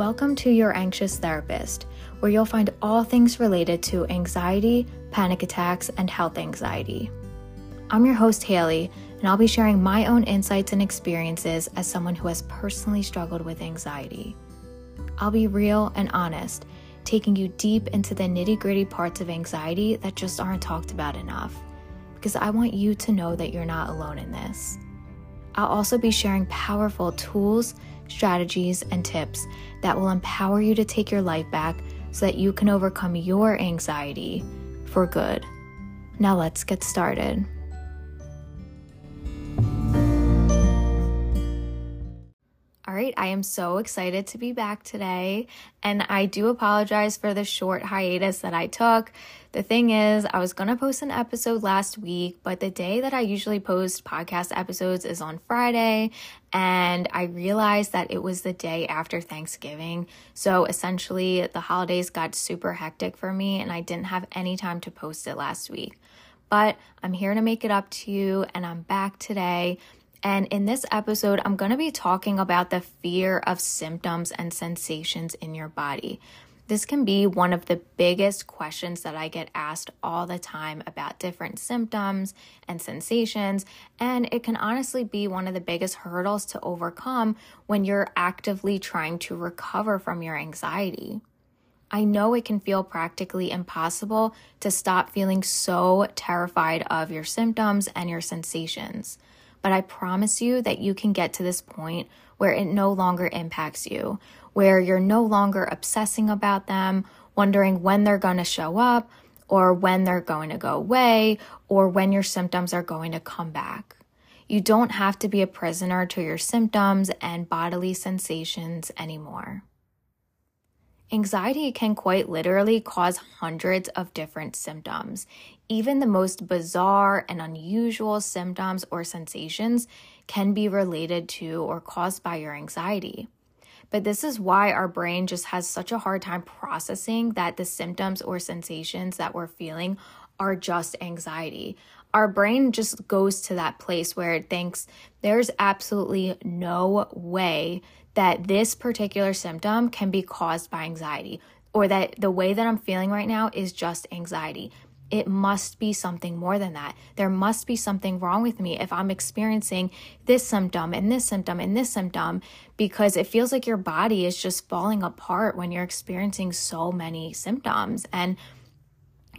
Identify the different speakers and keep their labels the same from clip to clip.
Speaker 1: Welcome to Your Anxious Therapist, where you'll find all things related to anxiety, panic attacks, and health anxiety. I'm your host, Haley, and I'll be sharing my own insights and experiences as someone who has personally struggled with anxiety. I'll be real and honest, taking you deep into the nitty gritty parts of anxiety that just aren't talked about enough, because I want you to know that you're not alone in this. I'll also be sharing powerful tools, strategies, and tips that will empower you to take your life back so that you can overcome your anxiety for good. Now, let's get started. Right, I am so excited to be back today, and I do apologize for the short hiatus that I took. The thing is, I was gonna post an episode last week, but the day that I usually post podcast episodes is on Friday, and I realized that it was the day after Thanksgiving. So essentially, the holidays got super hectic for me, and I didn't have any time to post it last week. But I'm here to make it up to you, and I'm back today. And in this episode, I'm going to be talking about the fear of symptoms and sensations in your body. This can be one of the biggest questions that I get asked all the time about different symptoms and sensations. And it can honestly be one of the biggest hurdles to overcome when you're actively trying to recover from your anxiety. I know it can feel practically impossible to stop feeling so terrified of your symptoms and your sensations. But I promise you that you can get to this point where it no longer impacts you, where you're no longer obsessing about them, wondering when they're going to show up, or when they're going to go away, or when your symptoms are going to come back. You don't have to be a prisoner to your symptoms and bodily sensations anymore. Anxiety can quite literally cause hundreds of different symptoms. Even the most bizarre and unusual symptoms or sensations can be related to or caused by your anxiety. But this is why our brain just has such a hard time processing that the symptoms or sensations that we're feeling are just anxiety. Our brain just goes to that place where it thinks there's absolutely no way that this particular symptom can be caused by anxiety or that the way that I'm feeling right now is just anxiety. It must be something more than that. There must be something wrong with me if I'm experiencing this symptom and this symptom and this symptom because it feels like your body is just falling apart when you're experiencing so many symptoms. And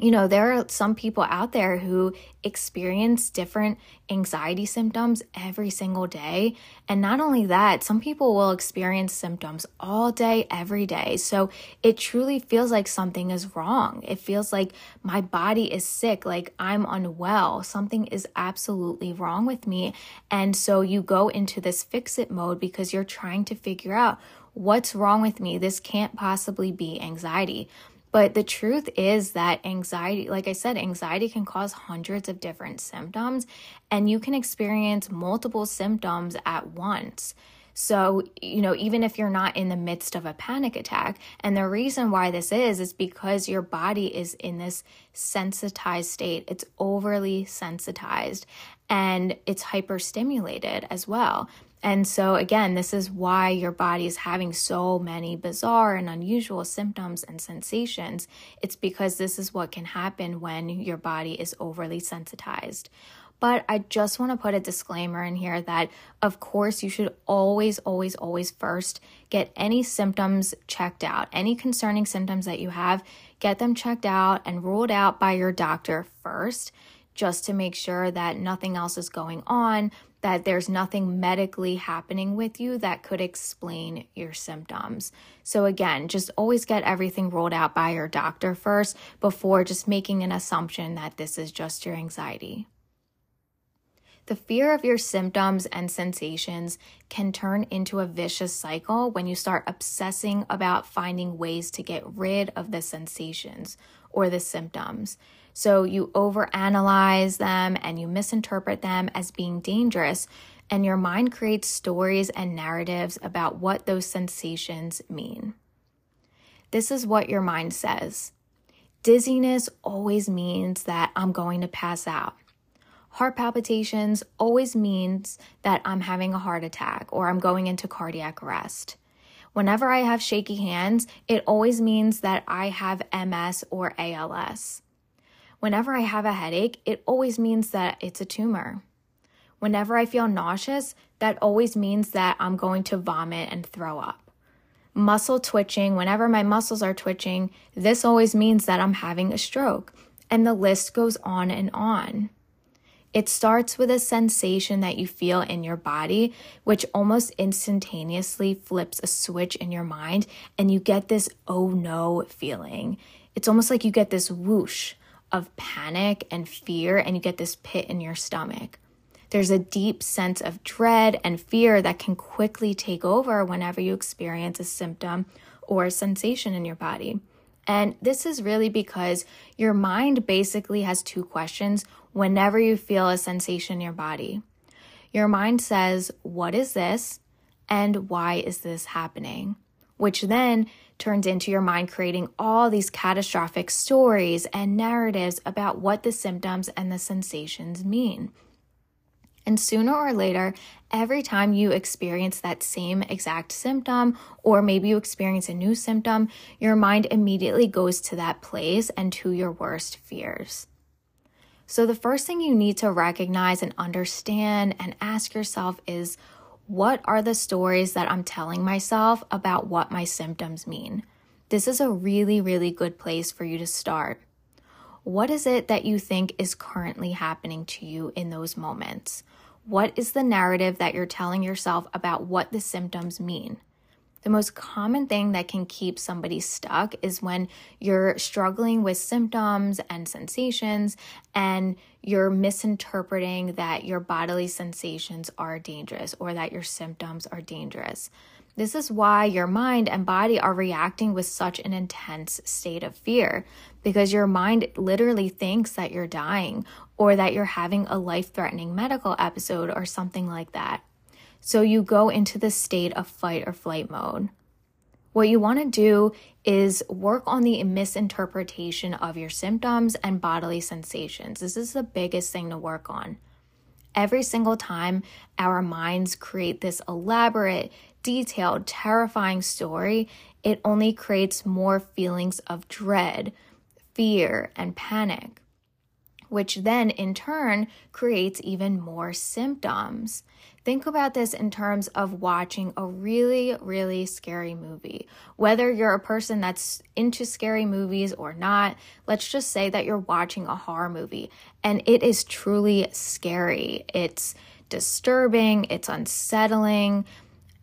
Speaker 1: you know, there are some people out there who experience different anxiety symptoms every single day. And not only that, some people will experience symptoms all day, every day. So it truly feels like something is wrong. It feels like my body is sick, like I'm unwell. Something is absolutely wrong with me. And so you go into this fix it mode because you're trying to figure out what's wrong with me. This can't possibly be anxiety. But the truth is that anxiety, like I said, anxiety can cause hundreds of different symptoms, and you can experience multiple symptoms at once. So, you know, even if you're not in the midst of a panic attack, and the reason why this is, is because your body is in this sensitized state. It's overly sensitized and it's hyperstimulated as well. And so, again, this is why your body is having so many bizarre and unusual symptoms and sensations. It's because this is what can happen when your body is overly sensitized. But I just want to put a disclaimer in here that, of course, you should always, always, always first get any symptoms checked out. Any concerning symptoms that you have, get them checked out and ruled out by your doctor first, just to make sure that nothing else is going on that there's nothing medically happening with you that could explain your symptoms. So, again, just always get everything rolled out by your doctor first before just making an assumption that this is just your anxiety. The fear of your symptoms and sensations can turn into a vicious cycle when you start obsessing about finding ways to get rid of the sensations or the symptoms. So you overanalyze them and you misinterpret them as being dangerous, and your mind creates stories and narratives about what those sensations mean. This is what your mind says Dizziness always means that I'm going to pass out. Heart palpitations always means that I'm having a heart attack or I'm going into cardiac arrest. Whenever I have shaky hands, it always means that I have MS or ALS. Whenever I have a headache, it always means that it's a tumor. Whenever I feel nauseous, that always means that I'm going to vomit and throw up. Muscle twitching, whenever my muscles are twitching, this always means that I'm having a stroke. And the list goes on and on. It starts with a sensation that you feel in your body, which almost instantaneously flips a switch in your mind, and you get this oh no feeling. It's almost like you get this whoosh of panic and fear, and you get this pit in your stomach. There's a deep sense of dread and fear that can quickly take over whenever you experience a symptom or a sensation in your body. And this is really because your mind basically has two questions whenever you feel a sensation in your body. Your mind says, What is this? And why is this happening? Which then turns into your mind creating all these catastrophic stories and narratives about what the symptoms and the sensations mean. And sooner or later, every time you experience that same exact symptom, or maybe you experience a new symptom, your mind immediately goes to that place and to your worst fears. So, the first thing you need to recognize and understand and ask yourself is what are the stories that I'm telling myself about what my symptoms mean? This is a really, really good place for you to start. What is it that you think is currently happening to you in those moments? What is the narrative that you're telling yourself about what the symptoms mean? The most common thing that can keep somebody stuck is when you're struggling with symptoms and sensations and you're misinterpreting that your bodily sensations are dangerous or that your symptoms are dangerous. This is why your mind and body are reacting with such an intense state of fear because your mind literally thinks that you're dying or that you're having a life threatening medical episode or something like that. So you go into the state of fight or flight mode. What you want to do is work on the misinterpretation of your symptoms and bodily sensations. This is the biggest thing to work on. Every single time our minds create this elaborate, detailed, terrifying story, it only creates more feelings of dread, fear, and panic, which then in turn creates even more symptoms. Think about this in terms of watching a really, really scary movie. Whether you're a person that's into scary movies or not, let's just say that you're watching a horror movie and it is truly scary. It's disturbing, it's unsettling.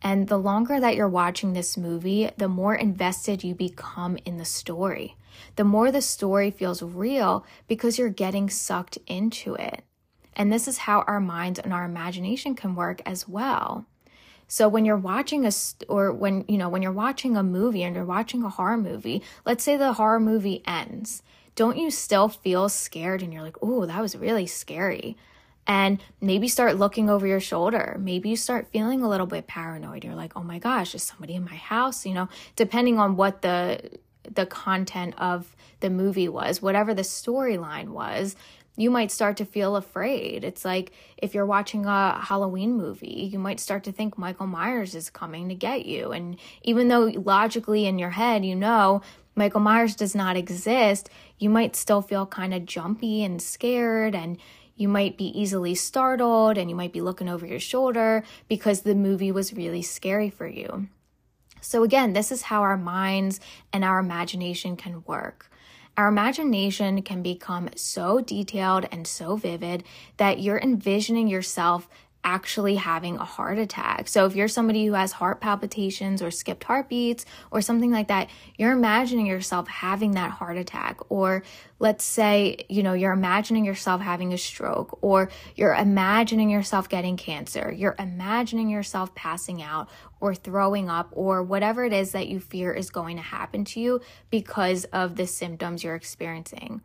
Speaker 1: And the longer that you're watching this movie, the more invested you become in the story. The more the story feels real because you're getting sucked into it. And this is how our minds and our imagination can work as well. So when you're watching a or when you know when you're watching a movie and you're watching a horror movie, let's say the horror movie ends, don't you still feel scared and you're like, "Oh, that was really scary." And maybe start looking over your shoulder. Maybe you start feeling a little bit paranoid. You're like, "Oh my gosh, is somebody in my house?" You know, depending on what the the content of the movie was, whatever the storyline was, you might start to feel afraid. It's like if you're watching a Halloween movie, you might start to think Michael Myers is coming to get you. And even though logically in your head you know Michael Myers does not exist, you might still feel kind of jumpy and scared and you might be easily startled and you might be looking over your shoulder because the movie was really scary for you. So, again, this is how our minds and our imagination can work. Our imagination can become so detailed and so vivid that you're envisioning yourself actually having a heart attack. So if you're somebody who has heart palpitations or skipped heartbeats or something like that, you're imagining yourself having that heart attack. Or let's say, you know, you're imagining yourself having a stroke or you're imagining yourself getting cancer. You're imagining yourself passing out or throwing up or whatever it is that you fear is going to happen to you because of the symptoms you're experiencing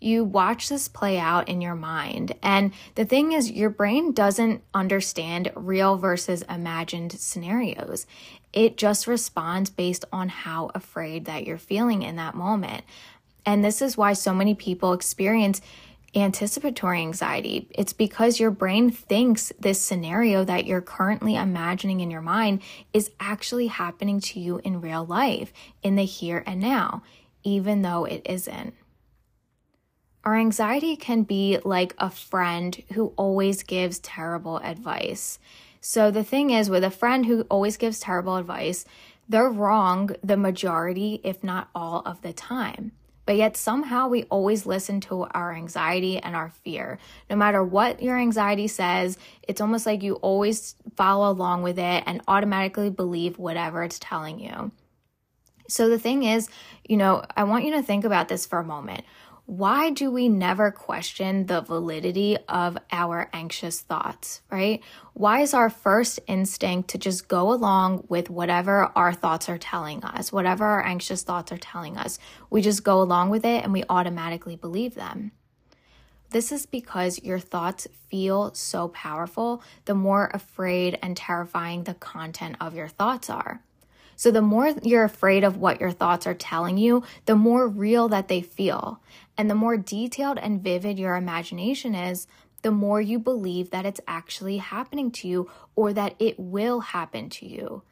Speaker 1: you watch this play out in your mind. And the thing is, your brain doesn't understand real versus imagined scenarios. It just responds based on how afraid that you're feeling in that moment. And this is why so many people experience anticipatory anxiety. It's because your brain thinks this scenario that you're currently imagining in your mind is actually happening to you in real life, in the here and now, even though it isn't. Our anxiety can be like a friend who always gives terrible advice. So the thing is, with a friend who always gives terrible advice, they're wrong the majority, if not all of the time. But yet somehow we always listen to our anxiety and our fear. No matter what your anxiety says, it's almost like you always follow along with it and automatically believe whatever it's telling you. So the thing is, you know, I want you to think about this for a moment why do we never question the validity of our anxious thoughts, right? Why is our first instinct to just go along with whatever our thoughts are telling us, whatever our anxious thoughts are telling us? We just go along with it and we automatically believe them. This is because your thoughts feel so powerful the more afraid and terrifying the content of your thoughts are. So, the more you're afraid of what your thoughts are telling you, the more real that they feel. And the more detailed and vivid your imagination is, the more you believe that it's actually happening to you or that it will happen to you.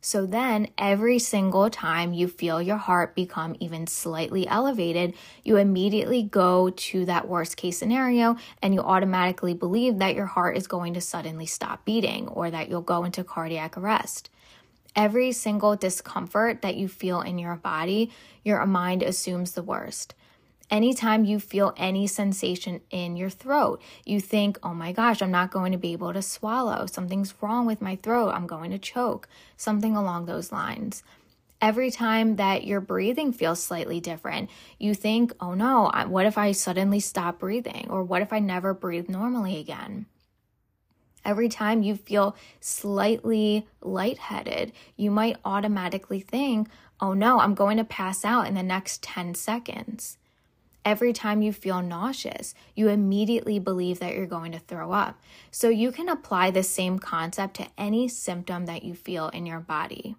Speaker 1: So then, every single time you feel your heart become even slightly elevated, you immediately go to that worst case scenario and you automatically believe that your heart is going to suddenly stop beating or that you'll go into cardiac arrest. Every single discomfort that you feel in your body, your mind assumes the worst. Anytime you feel any sensation in your throat, you think, oh my gosh, I'm not going to be able to swallow. Something's wrong with my throat. I'm going to choke. Something along those lines. Every time that your breathing feels slightly different, you think, oh no, what if I suddenly stop breathing? Or what if I never breathe normally again? Every time you feel slightly lightheaded, you might automatically think, oh no, I'm going to pass out in the next 10 seconds. Every time you feel nauseous, you immediately believe that you're going to throw up. So you can apply the same concept to any symptom that you feel in your body.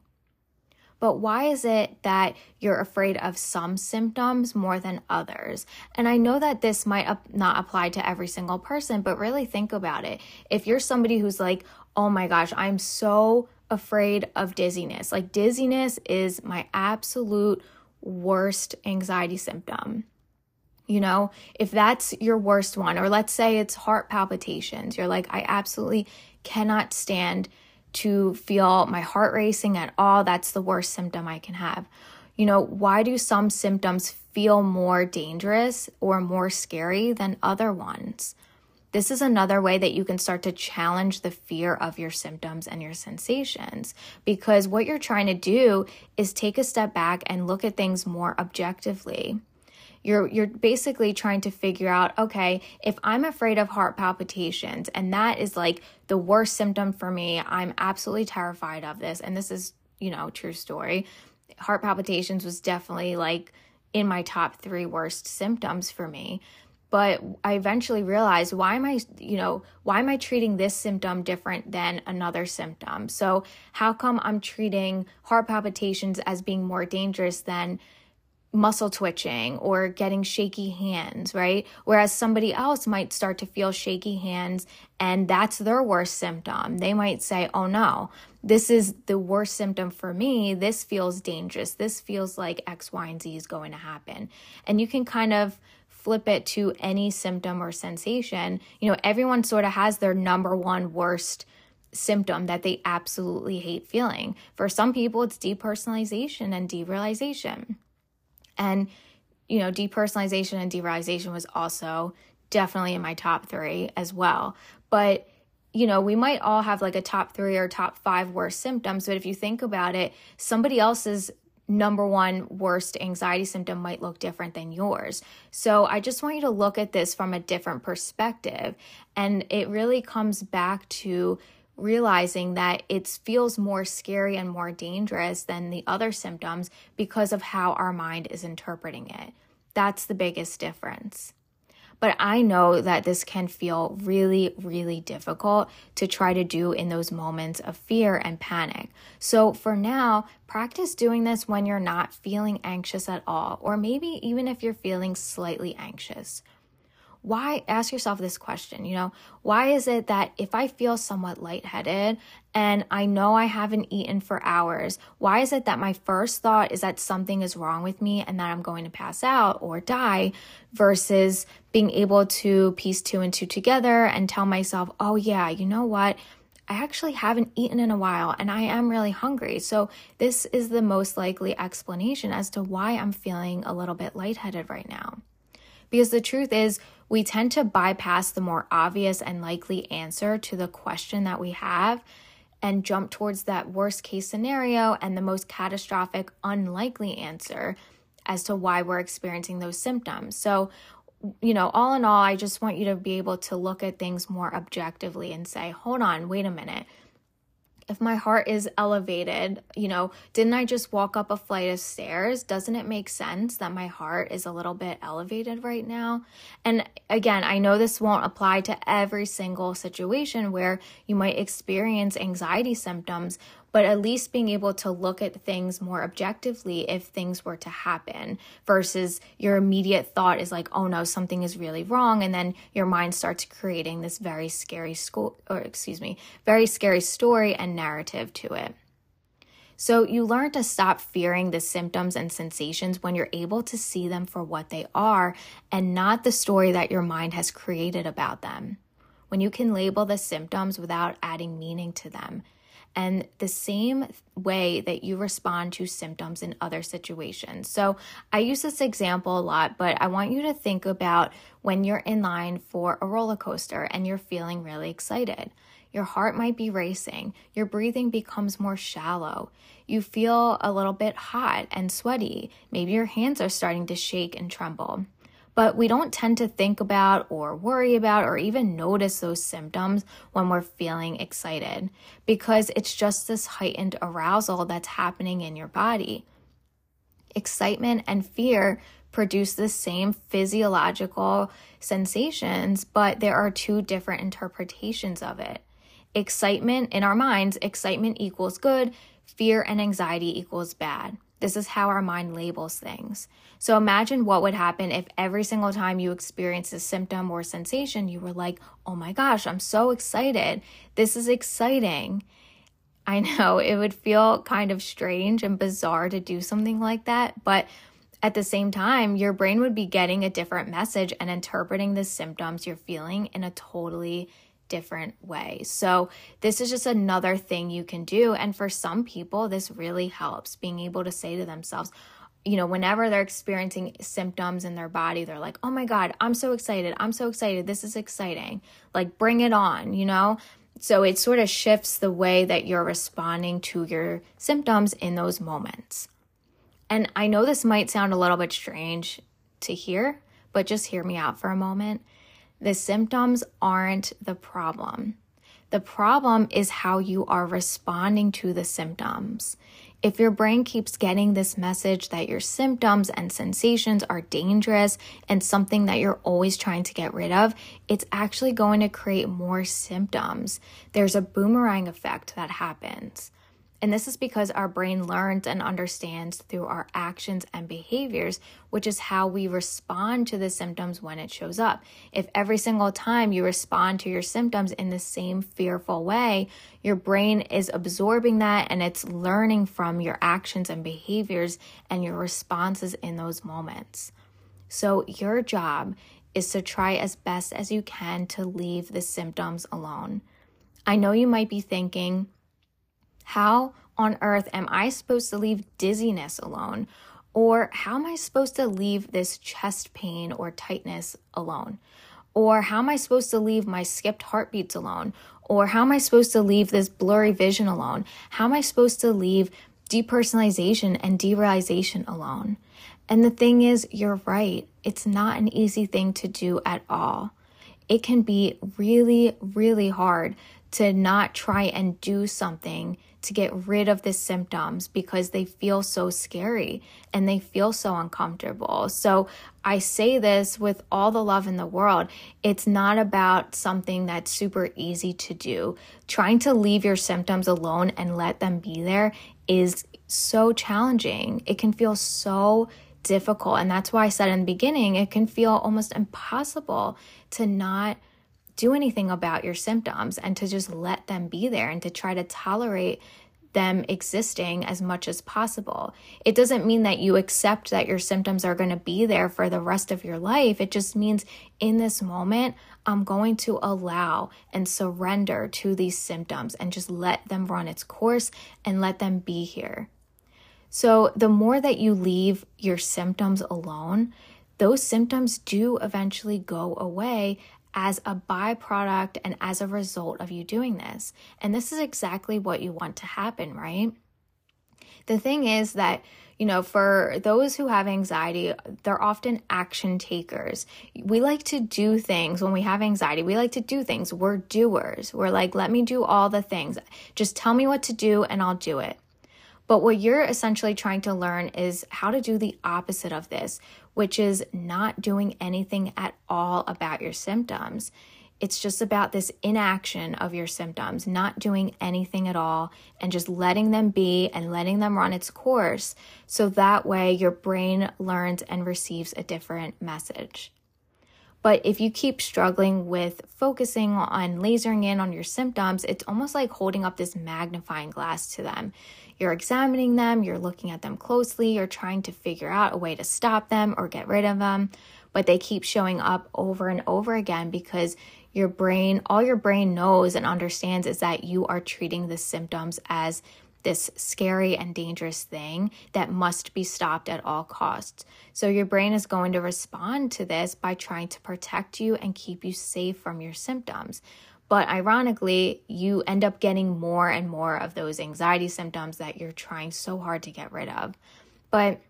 Speaker 1: But why is it that you're afraid of some symptoms more than others? And I know that this might not apply to every single person, but really think about it. If you're somebody who's like, oh my gosh, I'm so afraid of dizziness, like dizziness is my absolute worst anxiety symptom. You know, if that's your worst one, or let's say it's heart palpitations, you're like, I absolutely cannot stand to feel my heart racing at all. That's the worst symptom I can have. You know, why do some symptoms feel more dangerous or more scary than other ones? This is another way that you can start to challenge the fear of your symptoms and your sensations because what you're trying to do is take a step back and look at things more objectively. You're you're basically trying to figure out, okay, if I'm afraid of heart palpitations and that is like the worst symptom for me, I'm absolutely terrified of this and this is, you know, true story. Heart palpitations was definitely like in my top 3 worst symptoms for me but I eventually realized why am I, you know, why am I treating this symptom different than another symptom? So, how come I'm treating heart palpitations as being more dangerous than muscle twitching or getting shaky hands, right? Whereas somebody else might start to feel shaky hands and that's their worst symptom. They might say, oh no, this is the worst symptom for me. This feels dangerous. This feels like X, Y, and Z is going to happen. And you can kind of flip it to any symptom or sensation. You know, everyone sort of has their number one worst symptom that they absolutely hate feeling. For some people, it's depersonalization and derealization. And, you know, depersonalization and derealization was also definitely in my top three as well. But, you know, we might all have like a top three or top five worst symptoms. But if you think about it, somebody else's number one worst anxiety symptom might look different than yours. So I just want you to look at this from a different perspective. And it really comes back to realizing that it feels more scary and more dangerous than the other symptoms because of how our mind is interpreting it. That's the biggest difference. But I know that this can feel really, really difficult to try to do in those moments of fear and panic. So for now, practice doing this when you're not feeling anxious at all, or maybe even if you're feeling slightly anxious. Why ask yourself this question, you know, why is it that if I feel somewhat lightheaded and I know I haven't eaten for hours, why is it that my first thought is that something is wrong with me and that I'm going to pass out or die versus being able to piece two and two together and tell myself, oh yeah, you know what? I actually haven't eaten in a while and I am really hungry. So, this is the most likely explanation as to why I'm feeling a little bit lightheaded right now. Because the truth is, we tend to bypass the more obvious and likely answer to the question that we have and jump towards that worst case scenario and the most catastrophic, unlikely answer as to why we're experiencing those symptoms. So, you know, all in all, I just want you to be able to look at things more objectively and say, hold on, wait a minute if my heart is elevated, you know, didn't I just walk up a flight of stairs? Doesn't it make sense that my heart is a little bit elevated right now? And again, I know this won't apply to every single situation where you might experience anxiety symptoms, but at least being able to look at things more objectively if things were to happen versus your immediate thought is like, oh no, something is really wrong. And then your mind starts creating this very scary school, or excuse me, very scary story and narrative to it. So, you learn to stop fearing the symptoms and sensations when you're able to see them for what they are and not the story that your mind has created about them. When you can label the symptoms without adding meaning to them, and the same way that you respond to symptoms in other situations. So, I use this example a lot, but I want you to think about when you're in line for a roller coaster and you're feeling really excited. Your heart might be racing, your breathing becomes more shallow, you feel a little bit hot and sweaty, maybe your hands are starting to shake and tremble but we don't tend to think about or worry about or even notice those symptoms when we're feeling excited because it's just this heightened arousal that's happening in your body. Excitement and fear produce the same physiological sensations, but there are two different interpretations of it. Excitement in our minds, excitement equals good, fear and anxiety equals bad. This is how our mind labels things. So imagine what would happen if every single time you experience a symptom or sensation, you were like, oh my gosh, I'm so excited. This is exciting. I know it would feel kind of strange and bizarre to do something like that, but at the same time, your brain would be getting a different message and interpreting the symptoms you're feeling in a totally different way. So, this is just another thing you can do. And for some people, this really helps being able to say to themselves, you know, whenever they're experiencing symptoms in their body, they're like, oh my God, I'm so excited. I'm so excited. This is exciting. Like, bring it on, you know? So, it sort of shifts the way that you're responding to your symptoms in those moments. And I know this might sound a little bit strange to hear, but just hear me out for a moment the symptoms aren't the problem. The problem is how you are responding to the symptoms. If your brain keeps getting this message that your symptoms and sensations are dangerous and something that you're always trying to get rid of, it's actually going to create more symptoms. There's a boomerang effect that happens. And this is because our brain learns and understands through our actions and behaviors, which is how we respond to the symptoms when it shows up. If every single time you respond to your symptoms in the same fearful way, your brain is absorbing that and it's learning from your actions and behaviors and your responses in those moments. So, your job is to try as best as you can to leave the symptoms alone. I know you might be thinking, how on earth am I supposed to leave dizziness alone? Or how am I supposed to leave this chest pain or tightness alone? Or how am I supposed to leave my skipped heartbeats alone? Or how am I supposed to leave this blurry vision alone? How am I supposed to leave depersonalization and derealization alone? And the thing is, you're right. It's not an easy thing to do at all. It can be really, really hard to not try and do something to get rid of the symptoms because they feel so scary and they feel so uncomfortable. So I say this with all the love in the world. It's not about something that's super easy to do. Trying to leave your symptoms alone and let them be there is so challenging. It can feel so difficult. And that's why I said in the beginning, it can feel almost impossible to not do anything about your symptoms and to just let them be there and to try to tolerate them existing as much as possible. It doesn't mean that you accept that your symptoms are going to be there for the rest of your life. It just means in this moment, I'm going to allow and surrender to these symptoms and just let them run its course and let them be here. So, the more that you leave your symptoms alone, those symptoms do eventually go away as a byproduct and as a result of you doing this. And this is exactly what you want to happen, right? The thing is that, you know, for those who have anxiety, they're often action takers. We like to do things when we have anxiety. We like to do things. We're doers. We're like, let me do all the things. Just tell me what to do and I'll do it. But what you're essentially trying to learn is how to do the opposite of this, which is not doing anything at all about your symptoms. It's just about this inaction of your symptoms, not doing anything at all and just letting them be and letting them run its course. So that way your brain learns and receives a different message. But if you keep struggling with focusing on lasering in on your symptoms, it's almost like holding up this magnifying glass to them. You're examining them, you're looking at them closely, you're trying to figure out a way to stop them or get rid of them, but they keep showing up over and over again because your brain, all your brain knows and understands is that you are treating the symptoms as this scary and dangerous thing that must be stopped at all costs. So, your brain is going to respond to this by trying to protect you and keep you safe from your symptoms. But ironically, you end up getting more and more of those anxiety symptoms that you're trying so hard to get rid of. But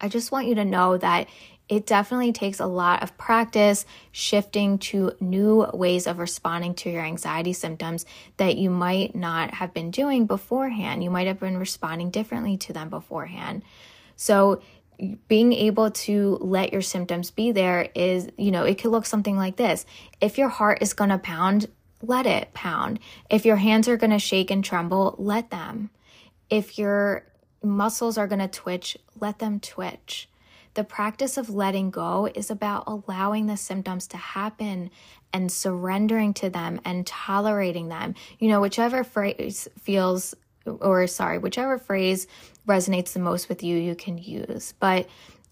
Speaker 1: I just want you to know that it definitely takes a lot of practice shifting to new ways of responding to your anxiety symptoms that you might not have been doing beforehand. You might have been responding differently to them beforehand. So, being able to let your symptoms be there is, you know, it could look something like this. If your heart is going to pound, let it pound. If your hands are going to shake and tremble, let them. If your muscles are going to twitch, let them twitch. The practice of letting go is about allowing the symptoms to happen and surrendering to them and tolerating them. You know, whichever phrase feels, or sorry, whichever phrase resonates the most with you, you can use. But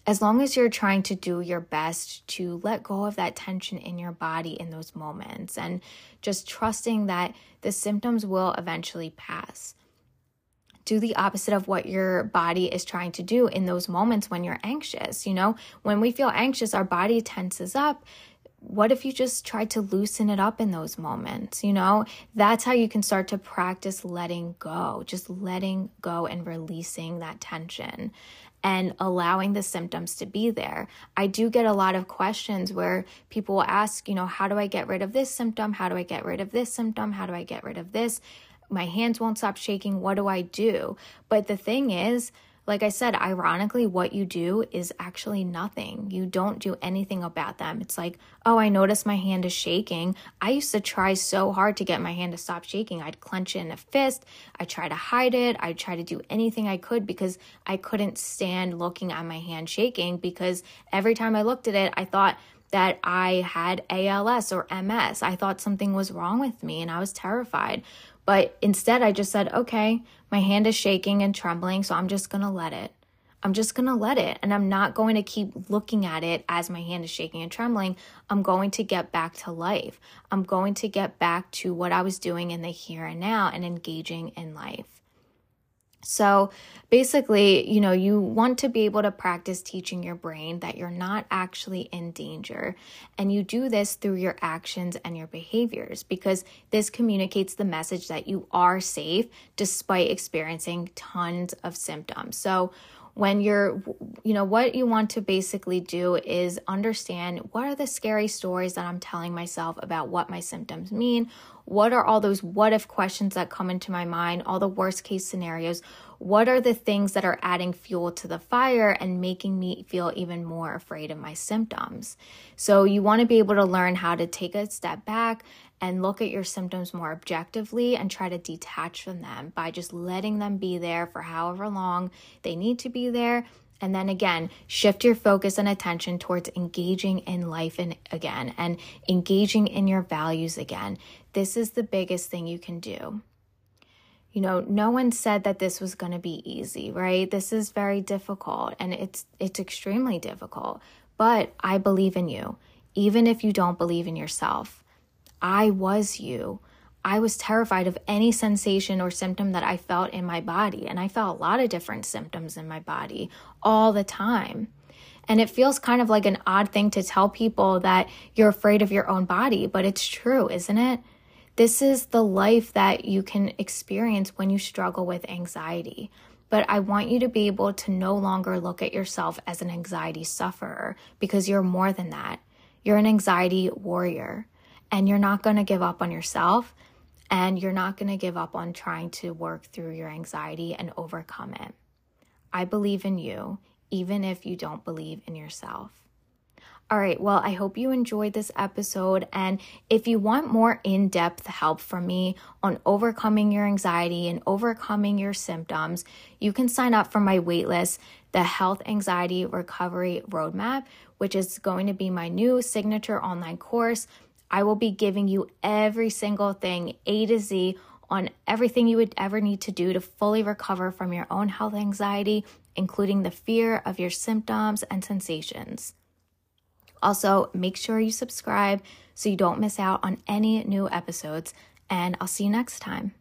Speaker 1: as long as you're trying to do your best to let go of that tension in your body in those moments and just trusting that the symptoms will eventually pass do the opposite of what your body is trying to do in those moments when you're anxious. You know, when we feel anxious, our body tenses up. What if you just try to loosen it up in those moments? You know, that's how you can start to practice letting go, just letting go and releasing that tension and allowing the symptoms to be there. I do get a lot of questions where people will ask, you know, how do I get rid of this symptom? How do I get rid of this symptom? How do I get rid of this? My hands won't stop shaking. What do I do? But the thing is, like I said, ironically, what you do is actually nothing. You don't do anything about them. It's like, oh, I notice my hand is shaking. I used to try so hard to get my hand to stop shaking. I'd clench it in a fist. I try to hide it. I'd try to do anything I could because I couldn't stand looking at my hand shaking because every time I looked at it, I thought, that I had ALS or MS. I thought something was wrong with me and I was terrified. But instead, I just said, okay, my hand is shaking and trembling, so I'm just gonna let it. I'm just gonna let it. And I'm not going to keep looking at it as my hand is shaking and trembling. I'm going to get back to life. I'm going to get back to what I was doing in the here and now and engaging in life. So basically, you know, you want to be able to practice teaching your brain that you're not actually in danger. And you do this through your actions and your behaviors because this communicates the message that you are safe despite experiencing tons of symptoms. So when you're you know what you want to basically do is understand what are the scary stories that I'm telling myself about what my symptoms mean what are all those what if questions that come into my mind? All the worst case scenarios. What are the things that are adding fuel to the fire and making me feel even more afraid of my symptoms? So you want to be able to learn how to take a step back and look at your symptoms more objectively and try to detach from them by just letting them be there for however long they need to be there And then again, shift your focus and attention towards engaging in life and again and engaging in your values again. This is the biggest thing you can do. You know, no one said that this was going to be easy, right? This is very difficult and it's it's extremely difficult. But I believe in you, even if you don't believe in yourself. I was you. I was terrified of any sensation or symptom that I felt in my body. And I felt a lot of different symptoms in my body all the time. And it feels kind of like an odd thing to tell people that you're afraid of your own body, but it's true, isn't it? This is the life that you can experience when you struggle with anxiety. But I want you to be able to no longer look at yourself as an anxiety sufferer because you're more than that. You're an anxiety warrior and you're not going to give up on yourself and you're not going to give up on trying to work through your anxiety and overcome it. I believe in you, even if you don't believe in yourself. All right, well, I hope you enjoyed this episode. And if you want more in depth help from me on overcoming your anxiety and overcoming your symptoms, you can sign up for my waitlist, the Health Anxiety Recovery Roadmap, which is going to be my new signature online course I will be giving you every single thing, A to Z, on everything you would ever need to do to fully recover from your own health anxiety, including the fear of your symptoms and sensations. Also, make sure you subscribe so you don't miss out on any new episodes, and I'll see you next time.